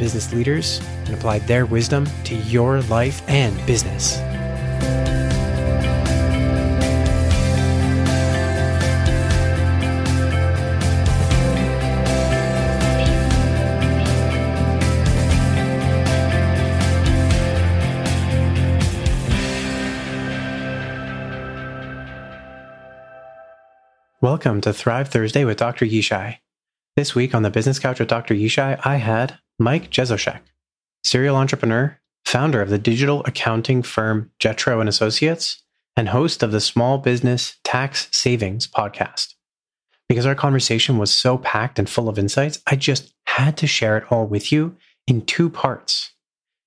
business leaders and apply their wisdom to your life and business. Welcome to Thrive Thursday with Dr. Yishai. This week on the Business Couch with Dr. Yishai, I had Mike Jesowshek, serial entrepreneur, founder of the digital accounting firm Jetro and Associates, and host of the Small Business Tax Savings podcast. Because our conversation was so packed and full of insights, I just had to share it all with you in two parts.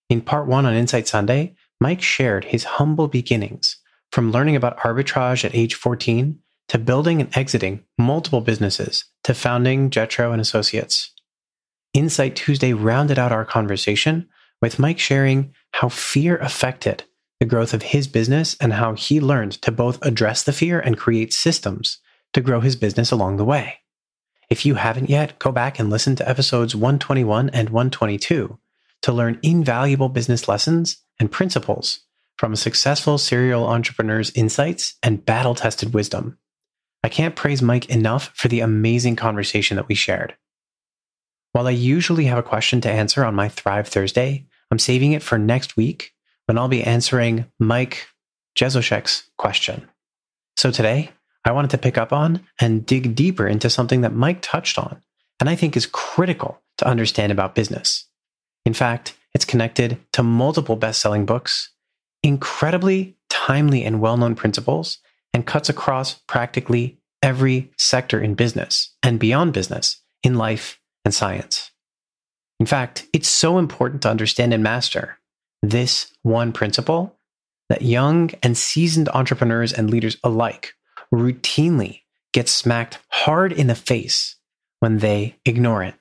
In part one on Insight Sunday, Mike shared his humble beginnings from learning about arbitrage at age 14 to building and exiting multiple businesses to founding Jetro and Associates. Insight Tuesday rounded out our conversation with Mike sharing how fear affected the growth of his business and how he learned to both address the fear and create systems to grow his business along the way. If you haven't yet, go back and listen to episodes 121 and 122 to learn invaluable business lessons and principles from a successful serial entrepreneur's insights and battle tested wisdom. I can't praise Mike enough for the amazing conversation that we shared. While I usually have a question to answer on my Thrive Thursday, I'm saving it for next week when I'll be answering Mike Jesowshek's question. So today, I wanted to pick up on and dig deeper into something that Mike touched on and I think is critical to understand about business. In fact, it's connected to multiple best selling books, incredibly timely and well known principles, and cuts across practically every sector in business and beyond business, in life and science. In fact, it's so important to understand and master this one principle that young and seasoned entrepreneurs and leaders alike routinely get smacked hard in the face when they ignore it.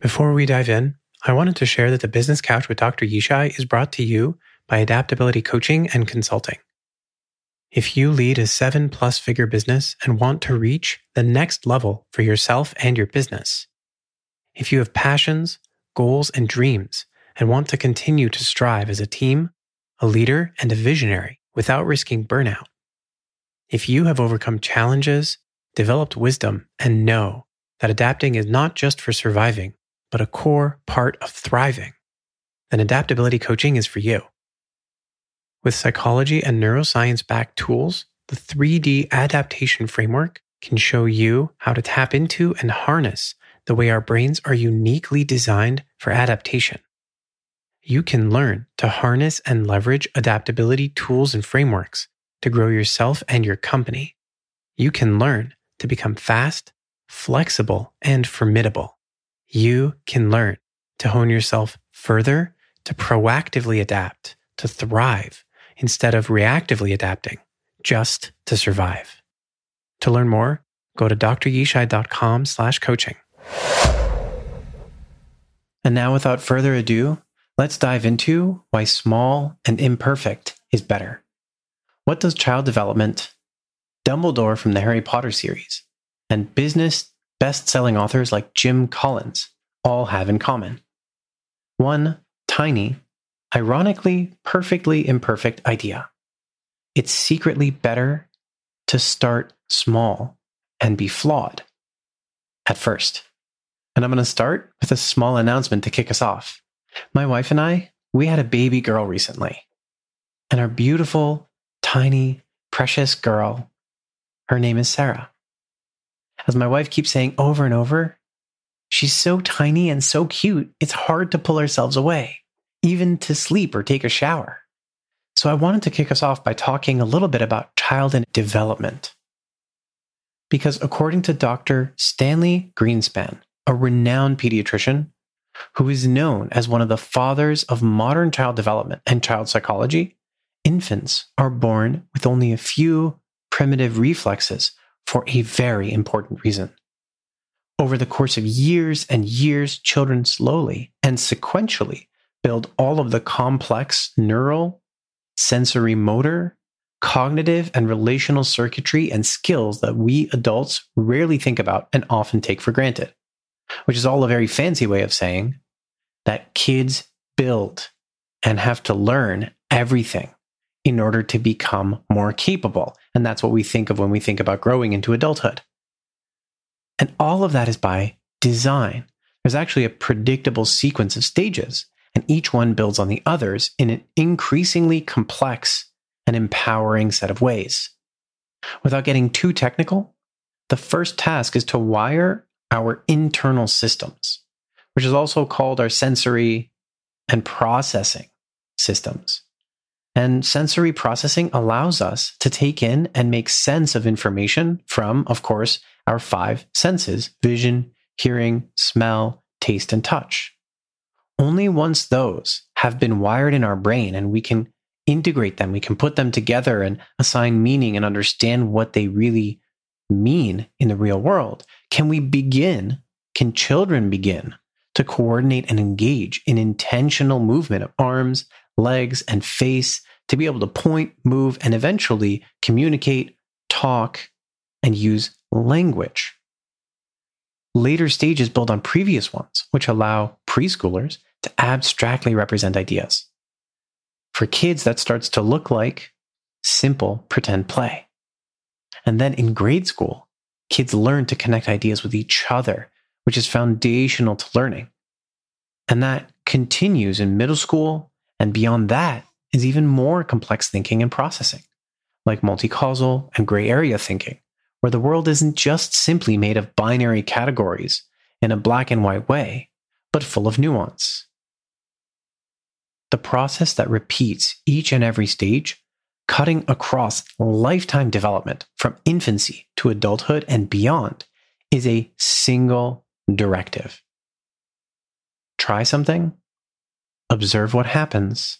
Before we dive in, I wanted to share that the Business Couch with Dr. Yishai is brought to you by Adaptability Coaching and Consulting. If you lead a seven plus figure business and want to reach the next level for yourself and your business, if you have passions, goals, and dreams and want to continue to strive as a team, a leader, and a visionary without risking burnout, if you have overcome challenges, developed wisdom, and know that adapting is not just for surviving, but a core part of thriving, then adaptability coaching is for you. With psychology and neuroscience backed tools, the 3D adaptation framework can show you how to tap into and harness the way our brains are uniquely designed for adaptation. You can learn to harness and leverage adaptability tools and frameworks to grow yourself and your company. You can learn to become fast, flexible, and formidable. You can learn to hone yourself further, to proactively adapt, to thrive instead of reactively adapting just to survive. To learn more, go to dryishai.com slash coaching. And now without further ado, let's dive into why small and imperfect is better. What does child development Dumbledore from the Harry Potter series, and business best selling authors like Jim Collins all have in common. One tiny, ironically perfectly imperfect idea. It's secretly better to start small and be flawed at first. And I'm going to start with a small announcement to kick us off. My wife and I, we had a baby girl recently. And our beautiful, tiny, precious girl, her name is Sarah. As my wife keeps saying over and over, she's so tiny and so cute, it's hard to pull ourselves away, even to sleep or take a shower. So I wanted to kick us off by talking a little bit about child and development. Because according to Dr. Stanley Greenspan, a renowned pediatrician who is known as one of the fathers of modern child development and child psychology, infants are born with only a few primitive reflexes for a very important reason. Over the course of years and years, children slowly and sequentially build all of the complex neural, sensory motor, cognitive, and relational circuitry and skills that we adults rarely think about and often take for granted, which is all a very fancy way of saying that kids build and have to learn everything in order to become more capable. And that's what we think of when we think about growing into adulthood. And all of that is by design. There's actually a predictable sequence of stages, and each one builds on the others in an increasingly complex and empowering set of ways. Without getting too technical, the first task is to wire our internal systems, which is also called our sensory and processing systems. And sensory processing allows us to take in and make sense of information from, of course, our five senses vision, hearing, smell, taste, and touch. Only once those have been wired in our brain and we can integrate them, we can put them together and assign meaning and understand what they really mean in the real world, can we begin, can children begin to coordinate and engage in intentional movement of arms, legs, and face to be able to point, move, and eventually communicate, talk, and use language. Later stages build on previous ones, which allow preschoolers to abstractly represent ideas. For kids, that starts to look like simple pretend play. And then in grade school, kids learn to connect ideas with each other, which is foundational to learning. And that continues in middle school. And beyond that is even more complex thinking and processing, like multi-causal and gray area thinking, where the world isn't just simply made of binary categories in a black and white way, but full of nuance. The process that repeats each and every stage, cutting across lifetime development from infancy to adulthood and beyond, is a single directive. Try something, observe what happens,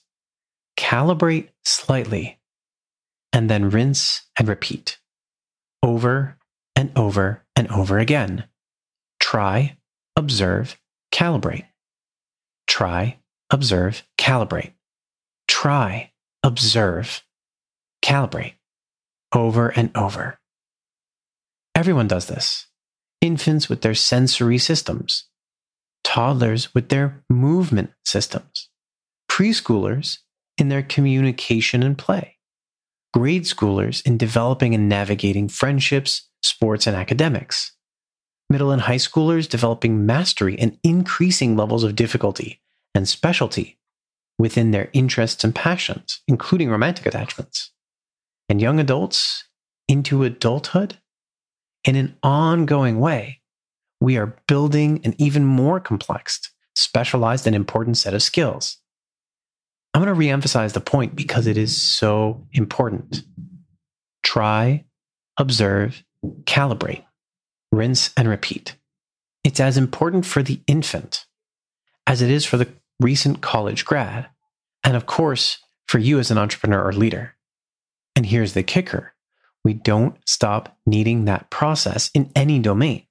calibrate slightly, and then rinse and repeat over and over and over again. Try, observe, calibrate. Try, observe, calibrate. Try, observe, calibrate. Over and over. Everyone does this. Infants with their sensory systems, toddlers with their movement systems, preschoolers in their communication and play, grade schoolers in developing and navigating friendships, sports, and academics, middle and high schoolers developing mastery and increasing levels of difficulty and specialty within their interests and passions, including romantic attachments, and young adults into adulthood in an ongoing way. We are building an even more complex, specialized, and important set of skills I'm going to reemphasize the point because it is so important. Try, observe, calibrate, rinse, and repeat. It's as important for the infant as it is for the recent college grad, and of course, for you as an entrepreneur or leader. And here's the kicker we don't stop needing that process in any domain.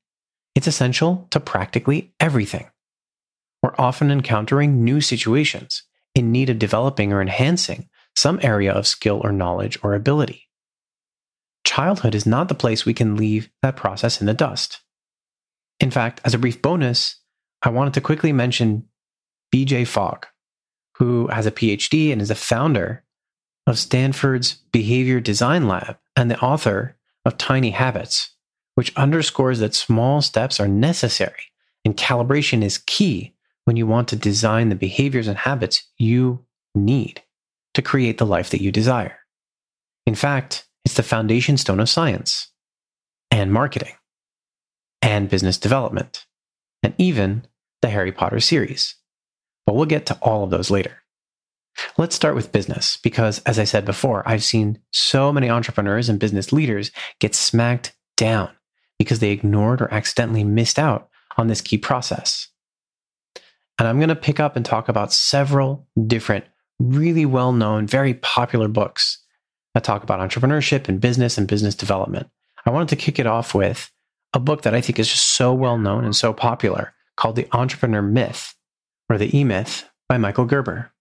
It's essential to practically everything. We're often encountering new situations in need of developing or enhancing some area of skill or knowledge or ability. childhood is not the place we can leave that process in the dust. In fact, as a brief bonus, I wanted to quickly mention BJ Fogg, who has a PhD and is a founder of Stanford's Behavior Design Lab and the author of Tiny Habits, which underscores that small steps are necessary and calibration is key when you want to design the behaviors and habits you need to create the life that you desire. In fact, it's the foundation stone of science and marketing and business development and even the Harry Potter series. But we'll get to all of those later. Let's start with business because, as I said before, I've seen so many entrepreneurs and business leaders get smacked down because they ignored or accidentally missed out on this key process. And I'm going to pick up and talk about several different, really well known, very popular books that talk about entrepreneurship and business and business development. I wanted to kick it off with a book that I think is just so well known and so popular called The Entrepreneur Myth or The E Myth by Michael Gerber.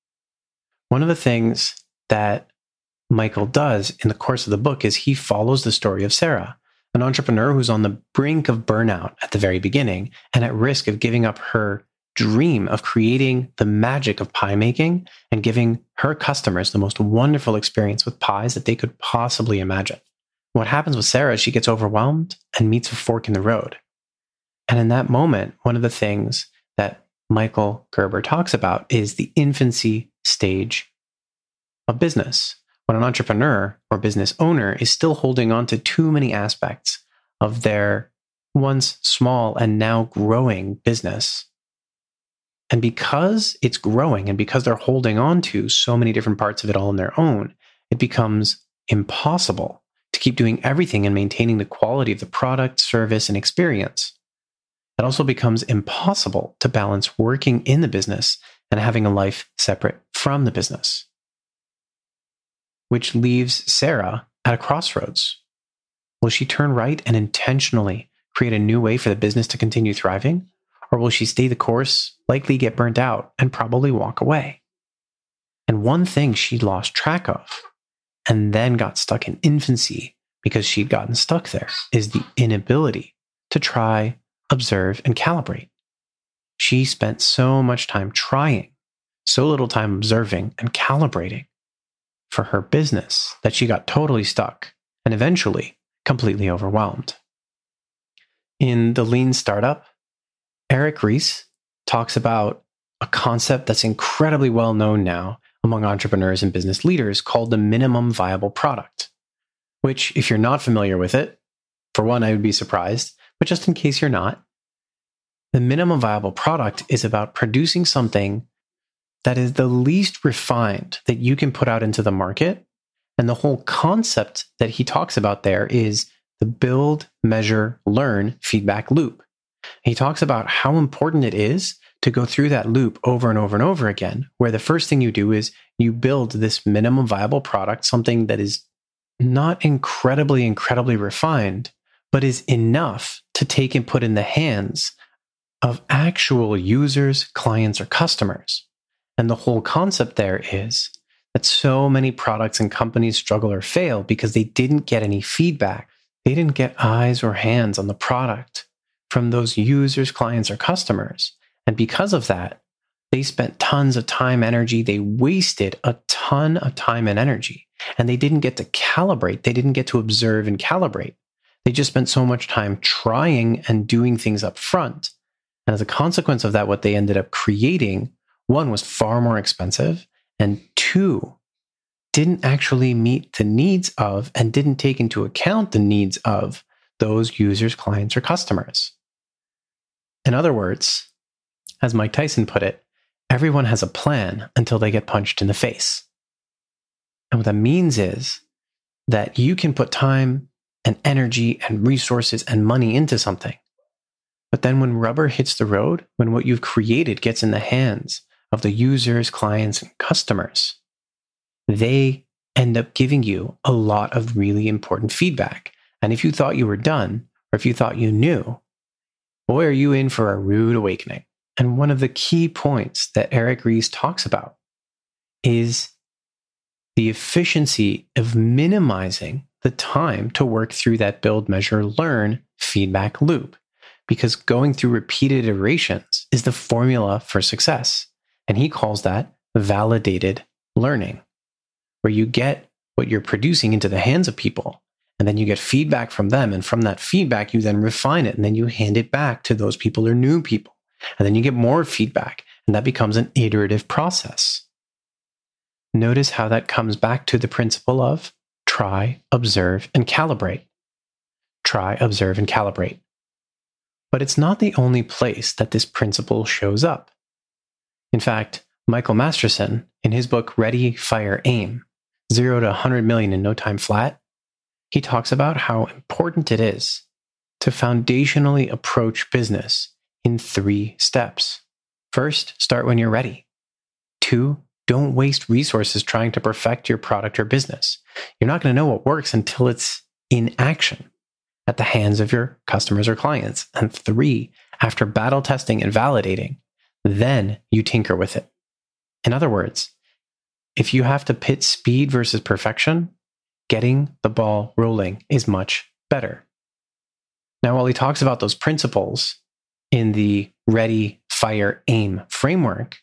One of the things that Michael does in the course of the book is he follows the story of Sarah, an entrepreneur who's on the brink of burnout at the very beginning and at risk of giving up her dream of creating the magic of pie making and giving her customers the most wonderful experience with pies that they could possibly imagine. What happens with Sarah is she gets overwhelmed and meets a fork in the road. And in that moment, one of the things Michael Gerber talks about is the infancy stage of business. When an entrepreneur or business owner is still holding on to too many aspects of their once small and now growing business. And because it's growing and because they're holding on to so many different parts of it all on their own, it becomes impossible to keep doing everything and maintaining the quality of the product, service, and experience it also becomes impossible to balance working in the business and having a life separate from the business, which leaves Sarah at a crossroads. Will she turn right and intentionally create a new way for the business to continue thriving? Or will she stay the course, likely get burnt out, and probably walk away? And one thing she lost track of and then got stuck in infancy because she'd gotten stuck there is the inability to try observe, and calibrate. She spent so much time trying, so little time observing and calibrating for her business that she got totally stuck and eventually completely overwhelmed. In The Lean Startup, Eric Ries talks about a concept that's incredibly well known now among entrepreneurs and business leaders called the minimum viable product, which, if you're not familiar with it, for one, I would be surprised, but just in case you're not, the minimum viable product is about producing something that is the least refined that you can put out into the market. And the whole concept that he talks about there is the build, measure, learn feedback loop. He talks about how important it is to go through that loop over and over and over again, where the first thing you do is you build this minimum viable product, something that is not incredibly, incredibly refined, but is enough to take and put in the hands of actual users, clients, or customers. And the whole concept there is that so many products and companies struggle or fail because they didn't get any feedback. They didn't get eyes or hands on the product from those users, clients, or customers. And because of that, they spent tons of time, energy. They wasted a ton of time and energy. And they didn't get to calibrate. They didn't get to observe and calibrate. They just spent so much time trying and doing things up front. And as a consequence of that, what they ended up creating, one was far more expensive, and two, didn't actually meet the needs of and didn't take into account the needs of those users, clients, or customers. In other words, as Mike Tyson put it, everyone has a plan until they get punched in the face. And what that means is that you can put time and energy and resources and money into something. But then when rubber hits the road, when what you've created gets in the hands of the users, clients, and customers, they end up giving you a lot of really important feedback. And if you thought you were done, or if you thought you knew, boy, are you in for a rude awakening. And one of the key points that Eric Ries talks about is the efficiency of minimizing the time to work through that build, measure, learn feedback loop because going through repeated iterations is the formula for success. And he calls that validated learning, where you get what you're producing into the hands of people and then you get feedback from them. And from that feedback, you then refine it and then you hand it back to those people or new people. And then you get more feedback and that becomes an iterative process. Notice how that comes back to the principle of try, observe, and calibrate. Try, observe, and calibrate. But it's not the only place that this principle shows up. In fact, Michael Masterson, in his book Ready, Fire, Aim, Zero to 100 Million in No Time Flat, he talks about how important it is to foundationally approach business in three steps. First, start when you're ready. Two, don't waste resources trying to perfect your product or business. You're not going to know what works until it's in action at the hands of your customers or clients. And three, after battle testing and validating, then you tinker with it. In other words, if you have to pit speed versus perfection, getting the ball rolling is much better. Now, while he talks about those principles in the ready, fire, aim framework,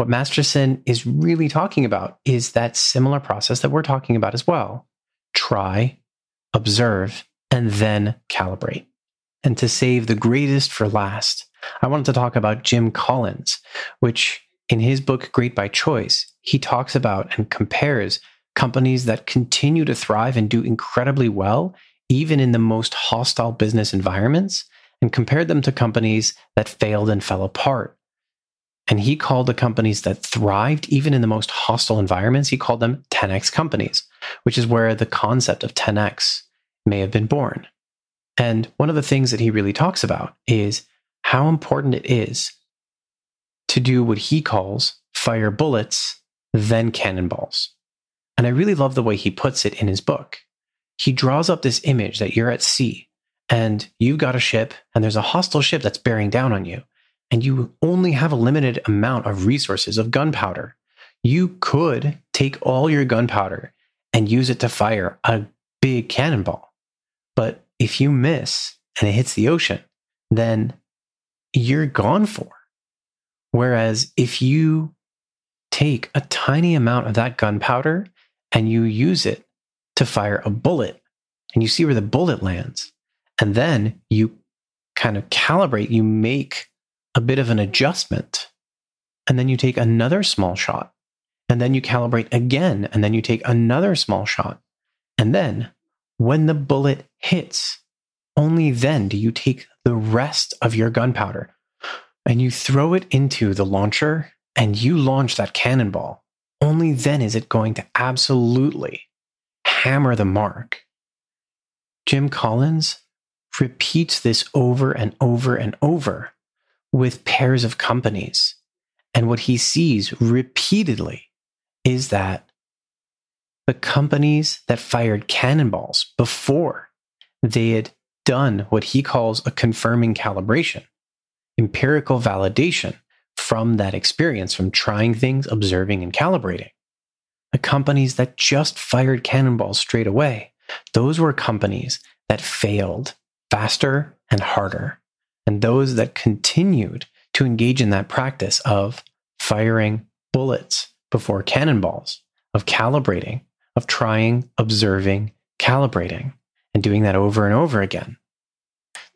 what Masterson is really talking about is that similar process that we're talking about as well. Try, observe, and then calibrate. And to save the greatest for last, I wanted to talk about Jim Collins, which in his book, Great by Choice, he talks about and compares companies that continue to thrive and do incredibly well, even in the most hostile business environments, and compared them to companies that failed and fell apart. And he called the companies that thrived, even in the most hostile environments, he called them 10x companies, which is where the concept of 10x may have been born. And one of the things that he really talks about is how important it is to do what he calls fire bullets, then cannonballs. And I really love the way he puts it in his book. He draws up this image that you're at sea and you've got a ship and there's a hostile ship that's bearing down on you. And you only have a limited amount of resources of gunpowder. You could take all your gunpowder and use it to fire a big cannonball. But if you miss and it hits the ocean, then you're gone for. Whereas if you take a tiny amount of that gunpowder and you use it to fire a bullet and you see where the bullet lands, and then you kind of calibrate, you make a bit of an adjustment, and then you take another small shot, and then you calibrate again, and then you take another small shot. And then when the bullet hits, only then do you take the rest of your gunpowder and you throw it into the launcher and you launch that cannonball, only then is it going to absolutely hammer the mark. Jim Collins repeats this over and over and over with pairs of companies. And what he sees repeatedly is that the companies that fired cannonballs before they had done what he calls a confirming calibration, empirical validation from that experience, from trying things, observing, and calibrating. The companies that just fired cannonballs straight away, those were companies that failed faster and harder. And those that continued to engage in that practice of firing bullets before cannonballs, of calibrating, of trying, observing, calibrating, and doing that over and over again.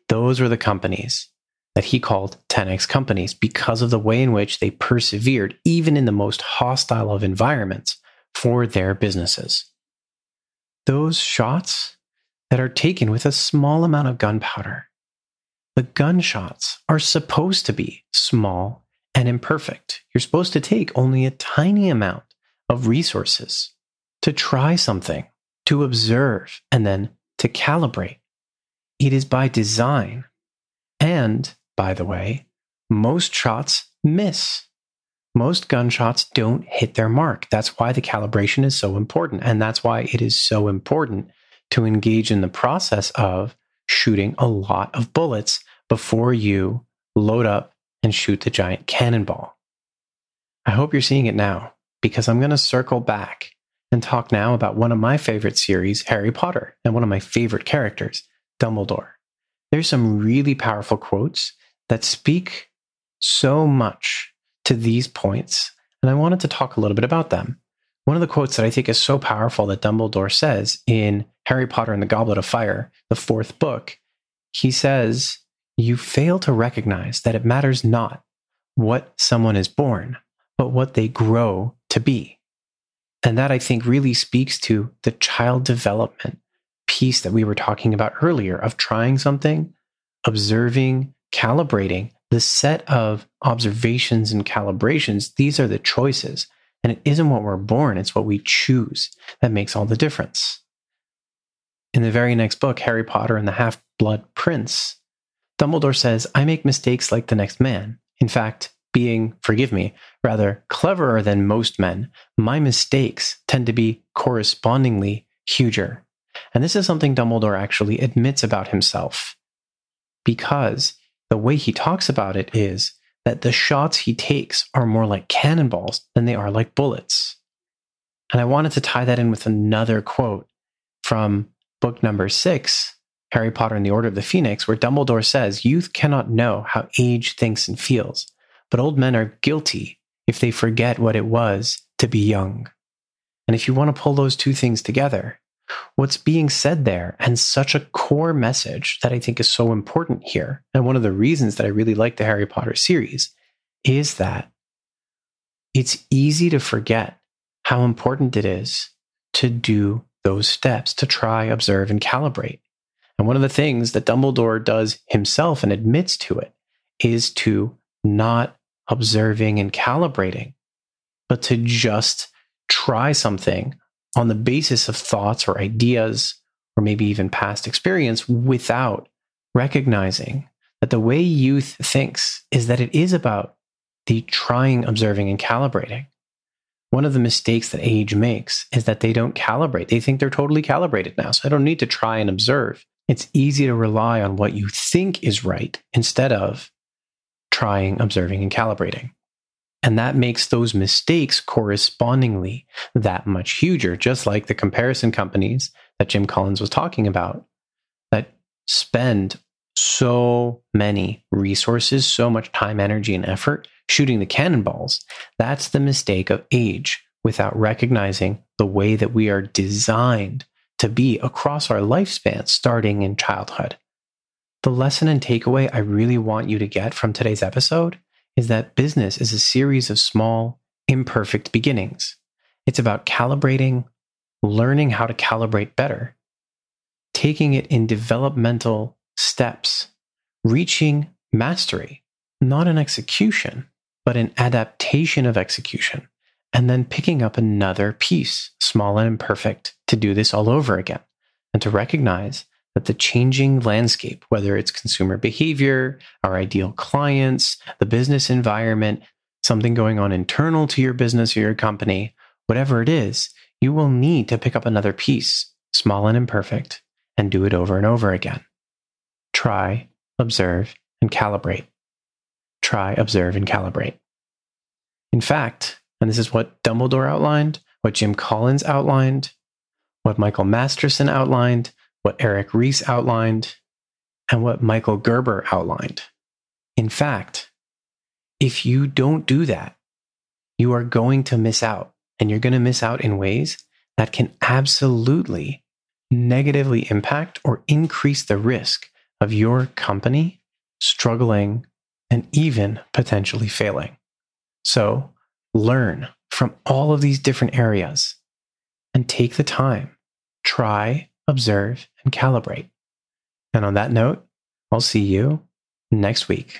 Those were the companies that he called 10x companies because of the way in which they persevered, even in the most hostile of environments, for their businesses. Those shots that are taken with a small amount of gunpowder, the gunshots are supposed to be small and imperfect. You're supposed to take only a tiny amount of resources to try something, to observe, and then to calibrate. It is by design. And by the way, most shots miss. Most gunshots don't hit their mark. That's why the calibration is so important. And that's why it is so important to engage in the process of shooting a lot of bullets before you load up and shoot the giant cannonball. I hope you're seeing it now because I'm going to circle back and talk now about one of my favorite series, Harry Potter, and one of my favorite characters, Dumbledore. There's some really powerful quotes that speak so much to these points, and I wanted to talk a little bit about them. One of the quotes that I think is so powerful that Dumbledore says in Harry Potter and the Goblet of Fire, the fourth book, he says, You fail to recognize that it matters not what someone is born, but what they grow to be. And that I think really speaks to the child development piece that we were talking about earlier of trying something, observing, calibrating the set of observations and calibrations. These are the choices. And it isn't what we're born, it's what we choose that makes all the difference. In the very next book, Harry Potter and the Half Blood Prince, Dumbledore says, I make mistakes like the next man. In fact, being, forgive me, rather cleverer than most men, my mistakes tend to be correspondingly huger. And this is something Dumbledore actually admits about himself. Because the way he talks about it is that the shots he takes are more like cannonballs than they are like bullets. And I wanted to tie that in with another quote from book number six, Harry Potter and the Order of the Phoenix, where Dumbledore says, Youth cannot know how age thinks and feels but old men are guilty if they forget what it was to be young. And if you want to pull those two things together, what's being said there and such a core message that I think is so important here, and one of the reasons that I really like the Harry Potter series, is that it's easy to forget how important it is to do those steps, to try, observe, and calibrate. And one of the things that Dumbledore does himself and admits to it is to not observing and calibrating, but to just try something on the basis of thoughts or ideas or maybe even past experience without recognizing that the way youth thinks is that it is about the trying, observing, and calibrating. One of the mistakes that age makes is that they don't calibrate. They think they're totally calibrated now. So I don't need to try and observe. It's easy to rely on what you think is right instead of trying, observing, and calibrating. And that makes those mistakes correspondingly that much huger, just like the comparison companies that Jim Collins was talking about that spend so many resources, so much time, energy, and effort shooting the cannonballs. That's the mistake of age without recognizing the way that we are designed to be across our lifespan, starting in childhood. The lesson and takeaway I really want you to get from today's episode is that business is a series of small, imperfect beginnings. It's about calibrating, learning how to calibrate better, taking it in developmental steps, reaching mastery, not an execution, but an adaptation of execution, and then picking up another piece, small and imperfect, to do this all over again, and to recognize that the changing landscape, whether it's consumer behavior, our ideal clients, the business environment, something going on internal to your business or your company, whatever it is, you will need to pick up another piece, small and imperfect, and do it over and over again. Try, observe, and calibrate. Try, observe, and calibrate. In fact, and this is what Dumbledore outlined, what Jim Collins outlined, what Michael Masterson outlined, what Eric Ries outlined, and what Michael Gerber outlined. In fact, if you don't do that, you are going to miss out, and you're going to miss out in ways that can absolutely negatively impact or increase the risk of your company struggling and even potentially failing. So learn from all of these different areas and take the time, try, observe, and calibrate. And on that note, I'll see you next week.